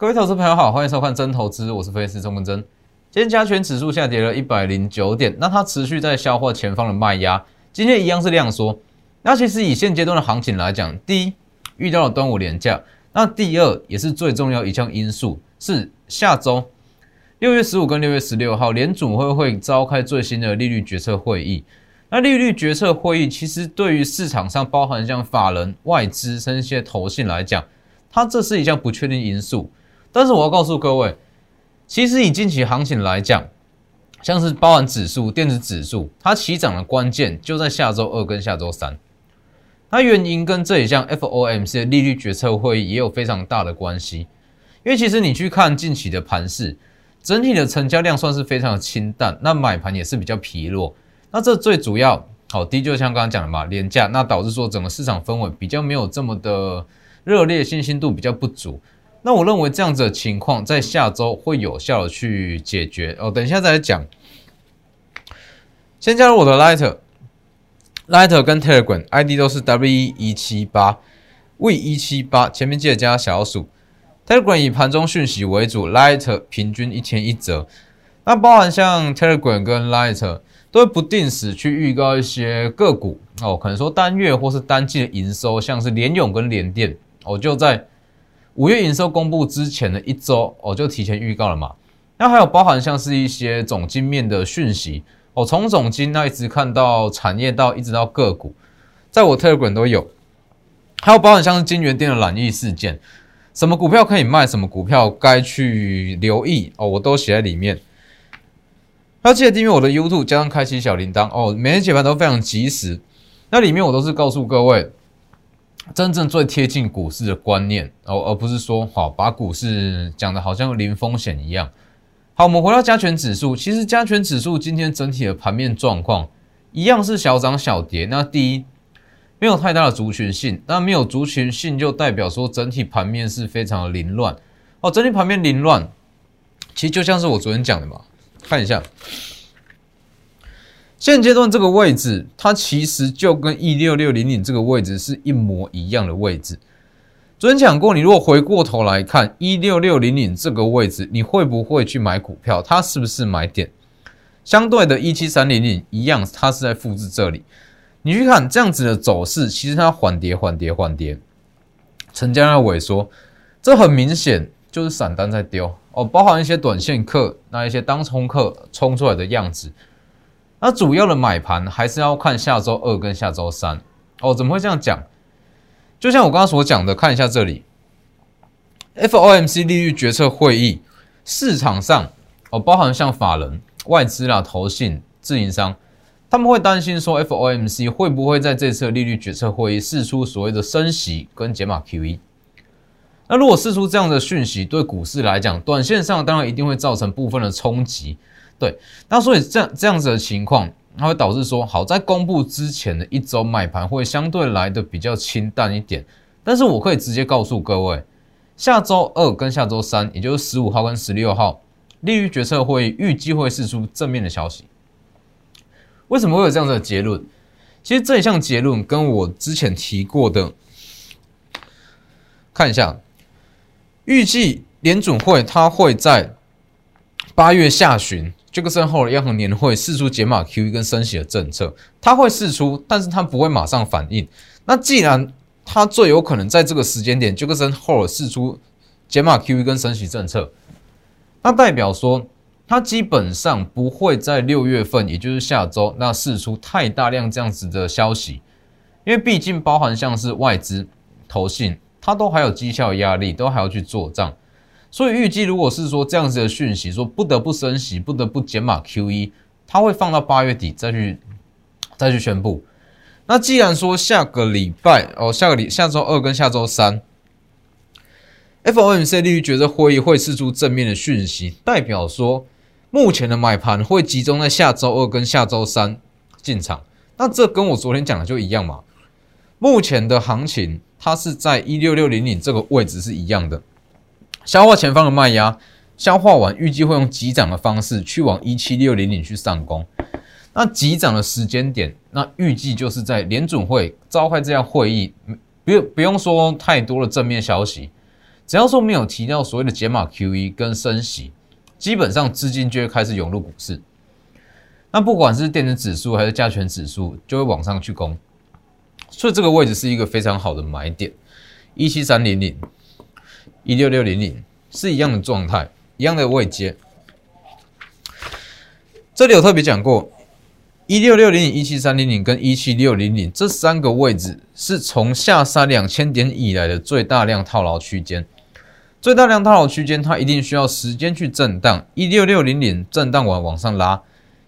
各位投资朋友好，欢迎收看真投资，我是分析师钟文真。今天加权指数下跌了一百零九点，那它持续在消化前方的卖压。今天一样是量缩。那其实以现阶段的行情来讲，第一遇到了端午连假，那第二也是最重要一项因素是下周六月十五跟六月十六号联储会会召开最新的利率决策会议。那利率决策会议其实对于市场上包含像法人、外资、甚至一些投信来讲，它这是一项不确定因素。但是我要告诉各位，其实以近期行情来讲，像是包含指数、电子指数，它起涨的关键就在下周二跟下周三。它原因跟这一项 FOMC 的利率决策会议也有非常大的关系。因为其实你去看近期的盘势，整体的成交量算是非常的清淡，那买盘也是比较疲弱。那这最主要，好，第一就像刚刚讲的嘛，廉价，那导致说整个市场氛围比较没有这么的热烈，信心度比较不足。那我认为这样子的情况在下周会有效的去解决哦。等一下再来讲。先加入我的 Lighter，Lighter 跟 Telegram ID 都是 W 一七八 V 一七八，前面记得加小数。Telegram 以盘中讯息为主，Lighter 平均一天一折。那包含像 Telegram 跟 Lighter 都会不定时去预告一些个股哦，可能说单月或是单季的营收，像是联勇跟联电，我就在。五月营收公布之前的一周，我就提前预告了嘛。那还有包含像是一些总经面的讯息，哦，从总经那一直看到产业到一直到个股，在我 Telegram 都有。还有包含像是金源店的染疫事件，什么股票可以卖，什么股票该去留意哦，我都写在里面。要记得订阅我的 YouTube，加上开启小铃铛哦，每天解盘都非常及时。那里面我都是告诉各位。真正最贴近股市的观念哦，而不是说好把股市讲的好像零风险一样。好，我们回到加权指数，其实加权指数今天整体的盘面状况一样是小涨小跌。那第一，没有太大的族群性，那没有族群性就代表说整体盘面是非常凌乱哦。整体盘面凌乱，其实就像是我昨天讲的嘛，看一下。现阶段这个位置，它其实就跟一六六零零这个位置是一模一样的位置。昨天讲过，你如果回过头来看一六六零零这个位置，你会不会去买股票？它是不是买点？相对的，一七三零零一样，它是在复制这里。你去看这样子的走势，其实它缓跌、缓跌、缓跌，成交量萎缩，这很明显就是散单在丢哦，包含一些短线客、那一些当冲客冲出来的样子。那主要的买盘还是要看下周二跟下周三哦。怎么会这样讲？就像我刚刚所讲的，看一下这里，FOMC 利率决策会议，市场上哦，包含像法人、外资啦、投信、自营商，他们会担心说，FOMC 会不会在这次利率决策会议试出所谓的升息跟解码 QE？那如果试出这样的讯息，对股市来讲，短线上当然一定会造成部分的冲击。对，那所以这样这样子的情况，它会导致说，好在公布之前的一周买盘会相对来的比较清淡一点。但是我可以直接告诉各位，下周二跟下周三，也就是十五号跟十六号，利率决策会预计会释出正面的消息。为什么会有这样的结论？其实这一项结论跟我之前提过的，看一下，预计联准会它会在八月下旬。这个身后的央行年会试出减码 QE 跟升息的政策，它会试出，但是它不会马上反应。那既然它最有可能在这个时间点，这个身后试出减码 QE 跟升息政策，那代表说它基本上不会在六月份，也就是下周，那试出太大量这样子的消息，因为毕竟包含像是外资、投信，它都还有绩效压力，都还要去做账。所以预计，如果是说这样子的讯息，说不得不升息，不得不减码 QE，它会放到八月底再去再去宣布。那既然说下个礼拜哦，下个礼下周二跟下周三，FOMC 利率决策会议会释出正面的讯息，代表说目前的买盘会集中在下周二跟下周三进场。那这跟我昨天讲的就一样嘛？目前的行情它是在一六六零零这个位置是一样的。消化前方的卖压，消化完，预计会用急涨的方式去往一七六零零去上攻。那急涨的时间点，那预计就是在联准会召开这样会议，不用不用说太多的正面消息，只要说没有提到所谓的解码 QE 跟升息，基本上资金就会开始涌入股市。那不管是电子指数还是加权指数，就会往上去攻。所以这个位置是一个非常好的买点，一七三零零、一六六零零是一样的状态，一样的位阶。这里有特别讲过，一六六零零、一七三零零跟一七六零零这三个位置是从下杀两千点以来的最大量套牢区间。最大量套牢区间，它一定需要时间去震荡。一六六零零震荡完往上拉，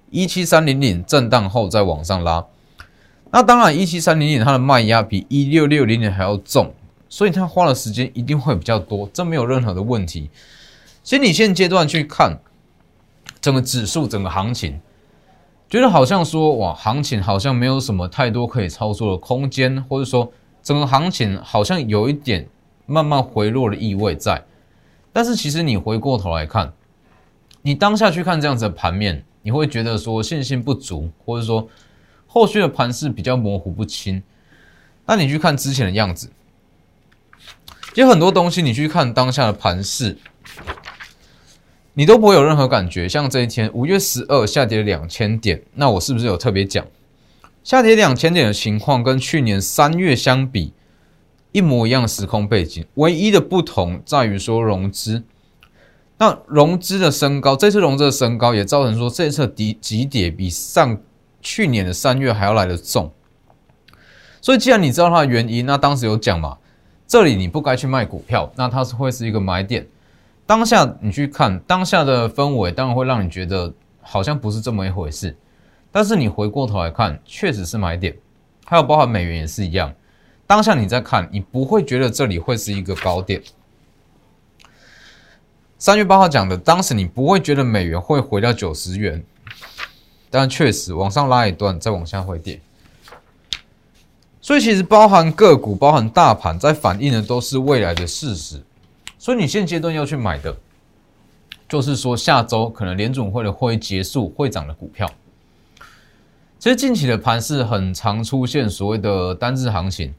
一七三零零震荡后再往上拉。那当然，一七三零零它的卖压比一六六零零还要重，所以它花的时间一定会比较多，这没有任何的问题。其实你现阶段去看整个指数、整个行情，觉得好像说哇，行情好像没有什么太多可以操作的空间，或者说整个行情好像有一点。慢慢回落的意味在，但是其实你回过头来看，你当下去看这样子的盘面，你会觉得说信心不足，或者说后续的盘势比较模糊不清。那你去看之前的样子，其实很多东西你去看当下的盘势，你都不会有任何感觉。像这一天五月十二下跌两千点，那我是不是有特别讲下跌两千点的情况，跟去年三月相比？一模一样的时空背景，唯一的不同在于说融资。那融资的升高，这次融资的升高也造成说这次底急跌比上去年的三月还要来的重。所以既然你知道它的原因，那当时有讲嘛，这里你不该去卖股票，那它是会是一个买点。当下你去看当下的氛围，当然会让你觉得好像不是这么一回事。但是你回过头来看，确实是买点，还有包含美元也是一样。当下你在看，你不会觉得这里会是一个高点。三月八号讲的，当时你不会觉得美元会回到九十元，但确实往上拉一段，再往下回跌。所以其实包含个股、包含大盘在反映的都是未来的事实。所以你现阶段要去买的，就是说下周可能联总会的会结束会涨的股票。其实近期的盘是很常出现所谓的单日行情。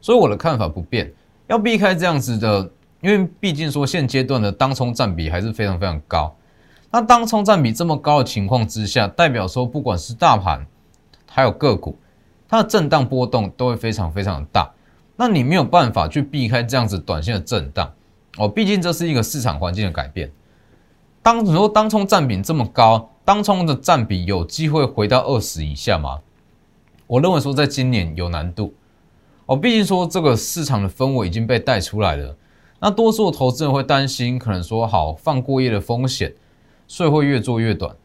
所以我的看法不变，要避开这样子的，因为毕竟说现阶段的当冲占比还是非常非常高。那当冲占比这么高的情况之下，代表说不管是大盘还有个股，它的震荡波动都会非常非常大。那你没有办法去避开这样子短线的震荡哦，毕竟这是一个市场环境的改变。当你说当冲占比这么高，当冲的占比有机会回到二十以下吗？我认为说在今年有难度。哦，毕竟说这个市场的氛围已经被带出来了，那多数投资人会担心，可能说好放过夜的风险，所以会越做越短。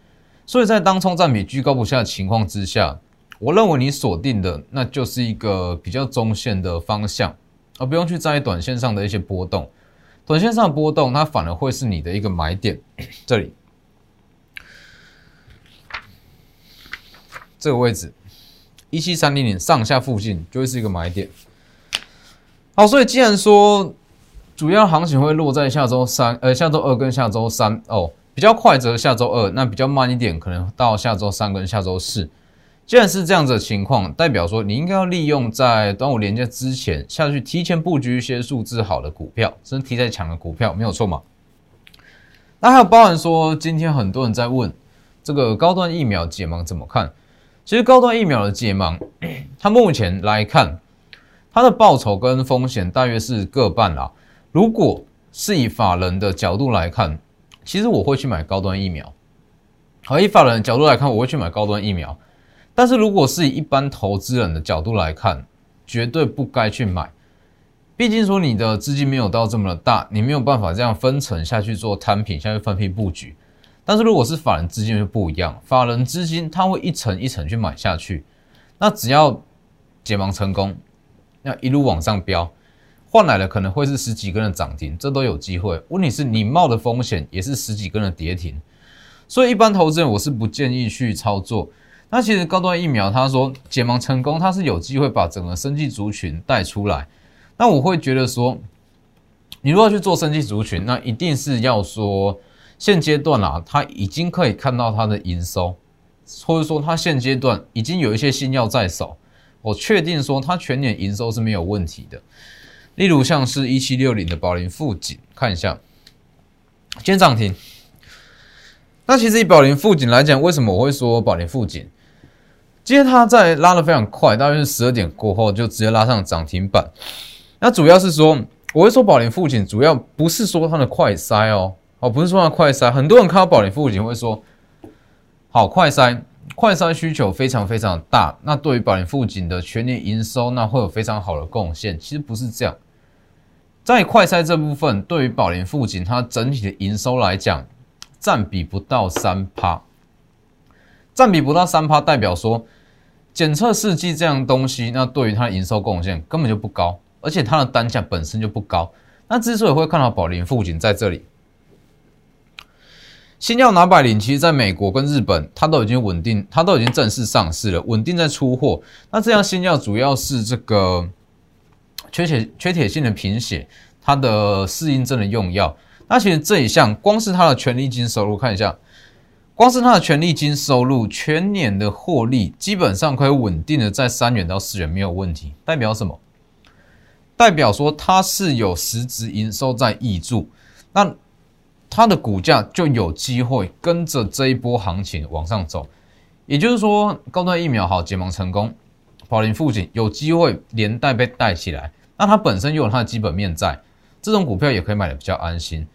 所以在当冲占比居高不下的情况之下，我认为你锁定的那就是一个比较中线的方向，而不用去在意短线上的一些波动。短线上的波动，它反而会是你的一个买点。这里，这个位置。一七三零零上下附近就会是一个买点。好，所以既然说主要行情会落在下周三，呃，下周二跟下周三哦，比较快则下周二，那比较慢一点可能到下周三跟下周四。既然是这样子的情况，代表说你应该要利用在端午连假之前下去提前布局一些数字好的股票，甚至题材强的股票，没有错嘛？那还有包含说，今天很多人在问这个高端疫苗解盲怎么看？其实高端疫苗的解盲，它目前来看，它的报酬跟风险大约是各半啦。如果是以法人的角度来看，其实我会去买高端疫苗。好，以法人的角度来看，我会去买高端疫苗。但是如果是以一般投资人的角度来看，绝对不该去买。毕竟说你的资金没有到这么的大，你没有办法这样分层下去做摊品，下去分批布局。但是如果是法人资金就不一样，法人资金他会一层一层去买下去，那只要解盲成功，那一路往上飙，换来的可能会是十几根的涨停，这都有机会。问题是你冒的风险也是十几根的跌停，所以一般投资人我是不建议去操作。那其实高端疫苗他说解盲成功，它是有机会把整个生技族群带出来，那我会觉得说，你如果去做生技族群，那一定是要说。现阶段啊，它已经可以看到它的营收，或者说它现阶段已经有一些新药在手，我确定说它全年营收是没有问题的。例如像是一七六零的宝林富锦，看一下，今天涨停。那其实以宝林富锦来讲，为什么我会说宝林富锦？今天它在拉的非常快，大约是十二点过后就直接拉上涨停板。那主要是说，我会说宝林富锦，主要不是说它的快塞哦，哦，不是说它快塞。很多人看到宝林富锦会说，好快塞，快塞需求非常非常大。那对于宝林富锦的全年营收，那会有非常好的贡献。其实不是这样，在快塞这部分，对于宝林富锦它整体的营收来讲，占比不到三趴。占比不到三趴，代表说检测试剂这样东西，那对于它的营收贡献根本就不高，而且它的单价本身就不高。那之所以会看到宝林富锦在这里，新药拿百灵，其实在美国跟日本，它都已经稳定，它都已经正式上市了，稳定在出货。那这样新药主要是这个缺铁缺铁性的贫血，它的适应症的用药。那其实这一项，光是它的权利金收入，看一下。光是它的权利金收入，全年的获利基本上可以稳定的在三元到四元没有问题。代表什么？代表说它是有实质营收在挹注，那它的股价就有机会跟着这一波行情往上走。也就是说，高端疫苗好结盟成功，宝林附近有机会连带被带起来，那它本身又有它的基本面在，这种股票也可以买的比较安心。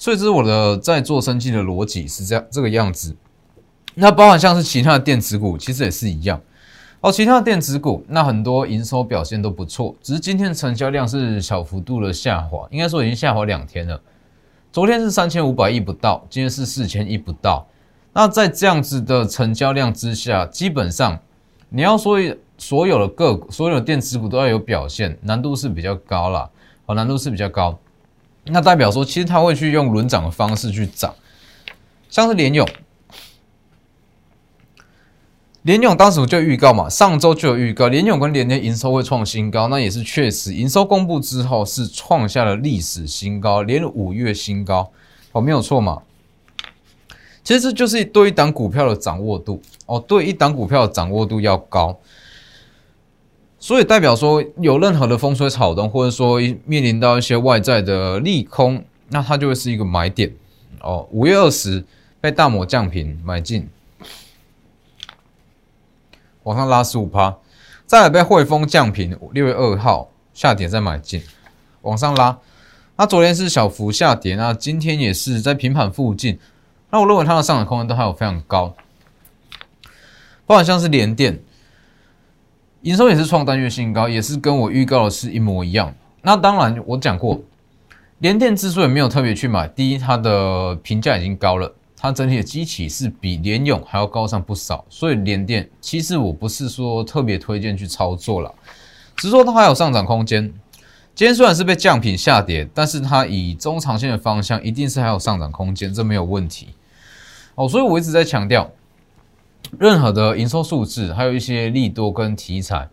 所以这是我的在做生计的逻辑是这样这个样子，那包含像是其他的电子股，其实也是一样。哦，其他的电子股那很多营收表现都不错，只是今天成交量是小幅度的下滑，应该说已经下滑两天了。昨天是三千五百亿不到，今天是四千亿不到。那在这样子的成交量之下，基本上你要说所有的个股、所有的电子股都要有表现，难度是比较高了。哦，难度是比较高。那代表说，其实他会去用轮涨的方式去涨，像是联勇，联勇当时我就预告嘛，上周就有预告，联勇跟联电营收会创新高，那也是确实，营收公布之后是创下了历史新高，连五月新高，哦，没有错嘛。其实这就是对一档股票的掌握度，哦，对一档股票的掌握度要高。所以代表说，有任何的风吹草动，或者说面临到一些外在的利空，那它就会是一个买点哦。五月二十被大摩降平买进，往上拉十五趴，再来被汇丰降平，六月二号下跌再买进，往上拉。那昨天是小幅下跌，那今天也是在平盘附近。那我认为它的上涨空间都还有非常高，包括像是联电。营收也是创单月新高，也是跟我预告的是一模一样。那当然，我讲过，联电之所以没有特别去买，第一，它的评价已经高了，它整体的机器是比联勇还要高上不少，所以联电其实我不是说特别推荐去操作了，只是说它还有上涨空间。今天虽然是被降品下跌，但是它以中长线的方向，一定是还有上涨空间，这没有问题。哦，所以我一直在强调。任何的营收数字，还有一些利多跟题材，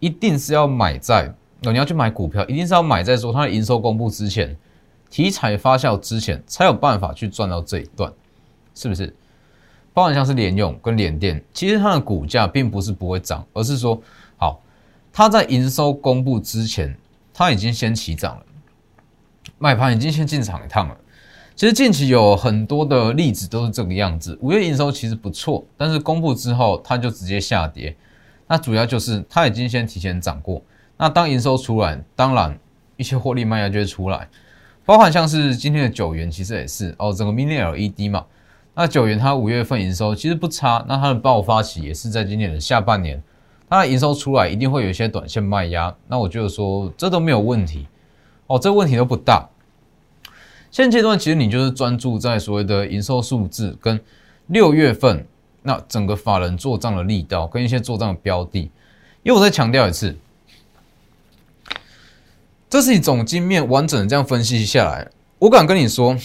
一定是要买在哦，你要去买股票，一定是要买在说它的营收公布之前，题材发酵之前，才有办法去赚到这一段，是不是？包含像是联用跟联电，其实它的股价并不是不会涨，而是说，好，它在营收公布之前，它已经先起涨了，买盘已经先进场一趟了。其实近期有很多的例子都是这个样子，五月营收其实不错，但是公布之后它就直接下跌。那主要就是它已经先提前涨过。那当营收出来，当然一些获利卖压就会出来，包含像是今天的九元，其实也是哦，整个 Mini LED 嘛。那九元它五月份营收其实不差，那它的爆发期也是在今年的下半年，它的营收出来一定会有一些短线卖压。那我觉得说这都没有问题哦，这问题都不大。现阶段其实你就是专注在所谓的营收数字跟六月份那整个法人做账的力道跟一些做账的标的，因为我再强调一次，这是以总经面完整的这样分析下来，我敢跟你说，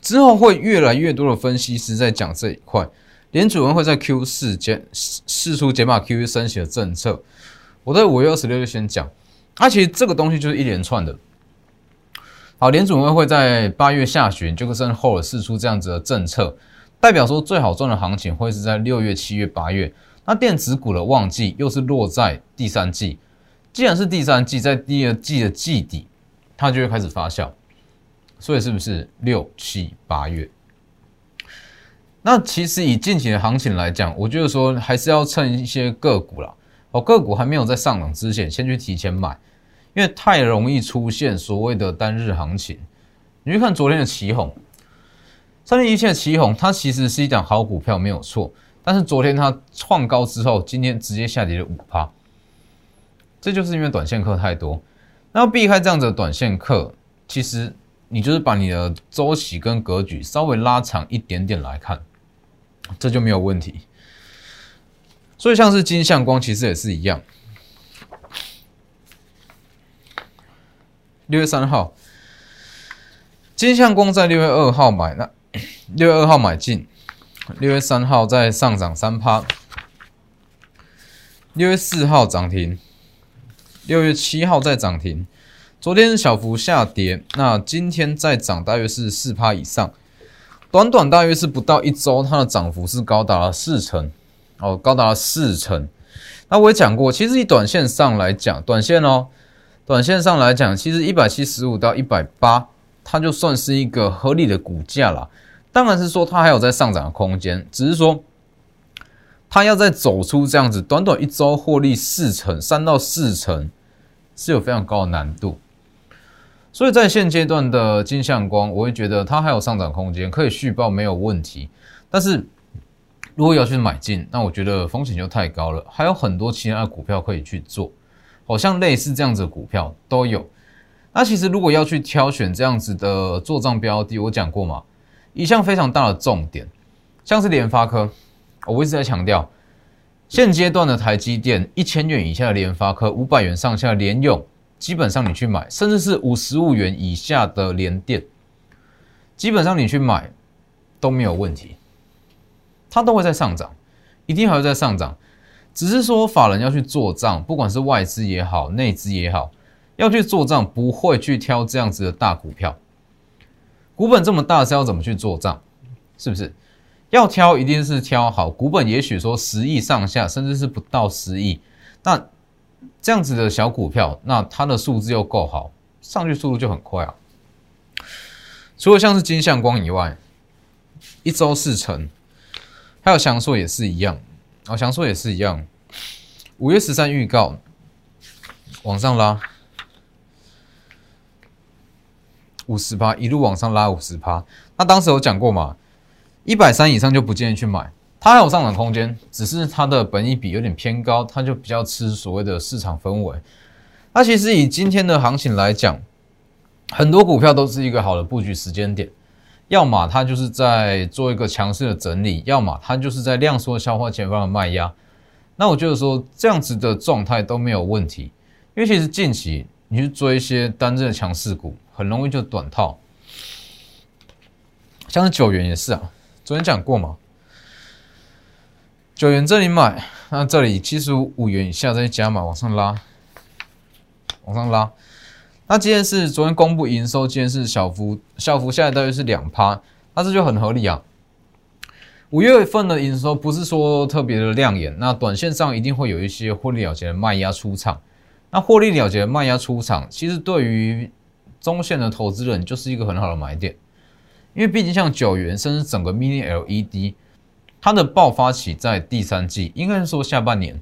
之后会越来越多的分析师在讲这一块，连主任会在 Q 四减试出减码 QE 升息的政策，我在五月二十六就先讲，而其实这个东西就是一连串的。好，联储会会在八月下旬就跟后尔试出这样子的政策，代表说最好赚的行情会是在六月、七月、八月。那电子股的旺季又是落在第三季，既然是第三季，在第二季的季底，它就会开始发酵，所以是不是六七八月？那其实以近期的行情来讲，我觉得说还是要趁一些个股啦，哦，个股还没有在上涨之前，先去提前买，因为太容易出现所谓的单日行情。你去看昨天的旗红，三零一线的旗红，它其实是一档好股票，没有错。但是昨天它创高之后，今天直接下跌了五趴，这就是因为短线客太多。那要避开这样子的短线客，其实你就是把你的周期跟格局稍微拉长一点点来看。这就没有问题，所以像是金相光其实也是一样。六月三号，金相光在六月二号买，那 六月二号买进，六月三号再上涨三趴，六月四号涨停，六月七号再涨停，昨天小幅下跌，那今天再涨大约是四趴以上。短短大约是不到一周，它的涨幅是高达了四成。哦，高达了四成。那我也讲过，其实以短线上来讲，短线哦，短线上来讲，其实一百七十五到一百八，它就算是一个合理的股价了。当然是说它还有在上涨的空间，只是说它要再走出这样子，短短一周获利四成，三到四成是有非常高的难度。所以在现阶段的金相光，我会觉得它还有上涨空间，可以续报没有问题。但是如果要去买进，那我觉得风险就太高了。还有很多其他的股票可以去做，好像类似这样子的股票都有。那其实如果要去挑选这样子的做账标的，我讲过嘛，一项非常大的重点，像是联发科，我一直在强调，现阶段的台积电一千元以下的联发科，五百元上下的联用。基本上你去买，甚至是五十五元以下的连电，基本上你去买都没有问题，它都会在上涨，一定还会在上涨。只是说法人要去做账，不管是外资也好，内资也好，要去做账，不会去挑这样子的大股票。股本这么大是要怎么去做账？是不是？要挑一定是挑好股本，也许说十亿上下，甚至是不到十亿，那。这样子的小股票，那它的数字又够好，上去速度就很快啊。除了像是金相光以外，一周四成，还有翔硕也是一样，哦，翔硕也是一样。五月十三预告往上拉五十趴，一路往上拉五十趴。那当时有讲过嘛，一百三以上就不建议去买。它还有上涨空间，只是它的本益比有点偏高，它就比较吃所谓的市场氛围。那其实以今天的行情来讲，很多股票都是一个好的布局时间点，要么它就是在做一个强势的整理，要么它就是在量缩消化前方的卖压。那我觉得说这样子的状态都没有问题，因为其实近期你去追一些单日的强势股，很容易就短套，像是九元也是啊，昨天讲过嘛。九元这里买，那这里七十五元以下再加码，往上拉，往上拉。那今天是昨天公布营收，今天是小幅小幅下来，大约是两趴，那这就很合理啊。五月份的营收不是说特别的亮眼，那短线上一定会有一些获利了结的卖压出场。那获利了结的卖压出场，其实对于中线的投资人就是一个很好的买点，因为毕竟像九元，甚至整个 Mini LED。它的爆发期在第三季，应该是说下半年。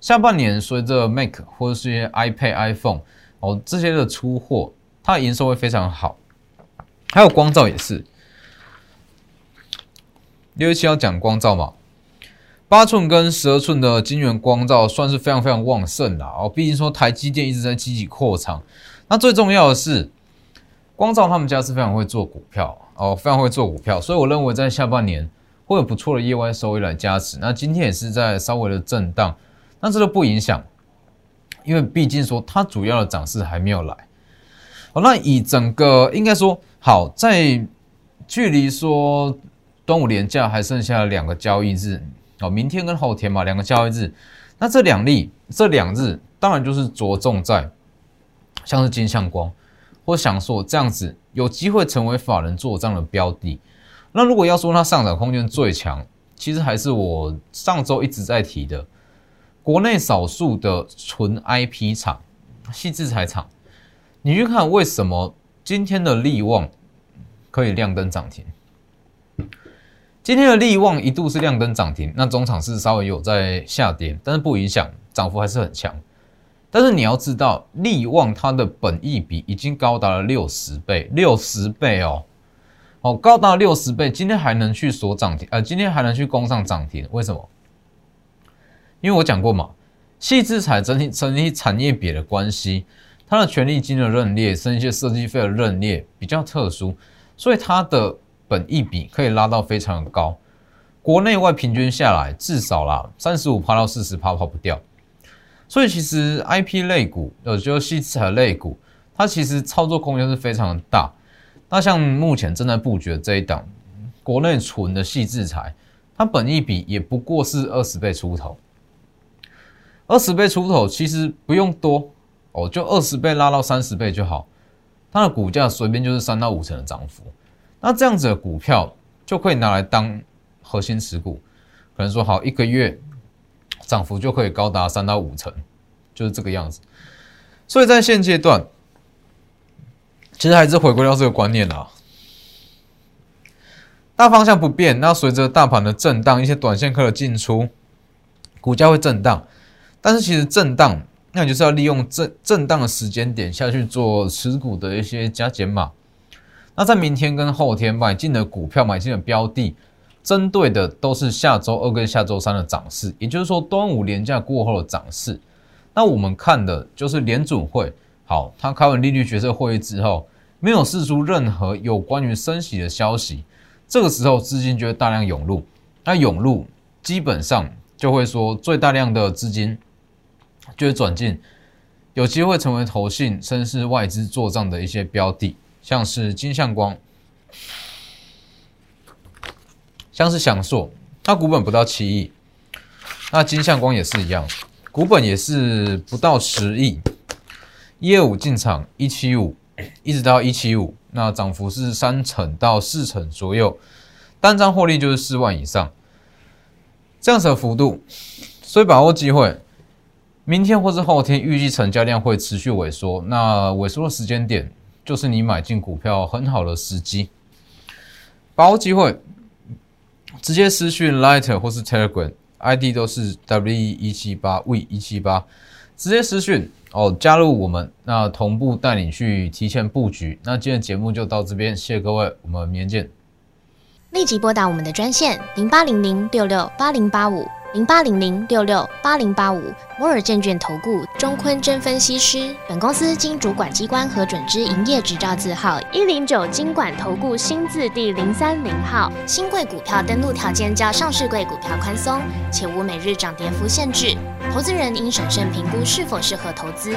下半年随着 Mac 或者是一些 iPad、iPhone 哦这些的出货，它的营收会非常好。还有光照也是，六月七号讲光照嘛，八寸跟十二寸的晶圆光照算是非常非常旺盛的哦。毕竟说台积电一直在积极扩厂，那最重要的是光照他们家是非常会做股票哦，非常会做股票，所以我认为在下半年。会有不错的业外收益来加持，那今天也是在稍微的震荡，那这都不影响，因为毕竟说它主要的涨势还没有来。好，那以整个应该说好，在距离说端午连假还剩下两个交易日，哦，明天跟后天嘛，两个交易日，那这两例这两日当然就是着重在像是金相光或想说这样子有机会成为法人做账的标的。那如果要说它上涨空间最强，其实还是我上周一直在提的国内少数的纯 IP 厂、细制材厂，你去看为什么今天的利旺可以亮灯涨停？今天的利旺一度是亮灯涨停，那中场是稍微有在下跌，但是不影响涨幅还是很强。但是你要知道，利旺它的本益比已经高达了六十倍，六十倍哦，哦，高达六十倍，今天还能去锁涨停，呃，今天还能去攻上涨停，为什么？因为我讲过嘛，细制材整体整体产业比的关系，它的权利金的认列，甚至一些设计费的认列比较特殊，所以它的本益比可以拉到非常的高，国内外平均下来至少啦三十五趴到四十趴跑不掉。所以其实 I P 类股，呃，就是细材类股，它其实操作空间是非常的大。那像目前正在布局的这一档，国内纯的细制材，它本益比也不过是二十倍出头。二十倍出头其实不用多哦，就二十倍拉到三十倍就好，它的股价随便就是三到五成的涨幅。那这样子的股票就可以拿来当核心持股，可能说好一个月。涨幅就可以高达三到五成，就是这个样子。所以在现阶段，其实还是回归到这个观念啦。大方向不变，那随着大盘的震荡，一些短线客的进出，股价会震荡。但是其实震荡，那你就是要利用震震荡的时间点下去做持股的一些加减码。那在明天跟后天买进的股票，买进的标的。针对的都是下周二跟下周三的涨势，也就是说端午连假过后的涨势。那我们看的就是联准会，好，他开完利率决策会议之后，没有释出任何有关于升息的消息，这个时候资金就会大量涌入。那涌入基本上就会说最大量的资金就会转进，有机会成为投信、甚至外资做账的一些标的，像是金相光。像是享硕，它股本不到七亿，那金相光也是一样，股本也是不到十亿，一二五进场一七五，一直到一七五，那涨幅是三成到四成左右，单张获利就是四万以上，这样子的幅度，所以把握机会，明天或是后天预计成交量会持续萎缩，那萎缩的时间点就是你买进股票很好的时机，把握机会。直接私讯 Lighter 或是 Telegram，ID 都是 W 一七八 V 一七八，直接私讯哦，加入我们，那同步带你去提前布局。那今天节目就到这边，谢谢各位，我们明天见。立即拨打我们的专线零八零零六六八零八五。零八零零六六八零八五摩尔证券投顾中坤真分析师，本公司经主管机关核准之营业执照字号一零九金管投顾新字第零三零号。新贵股票登录条件较上市贵股票宽松，且无每日涨跌幅限制。投资人应审慎评估是否适合投资。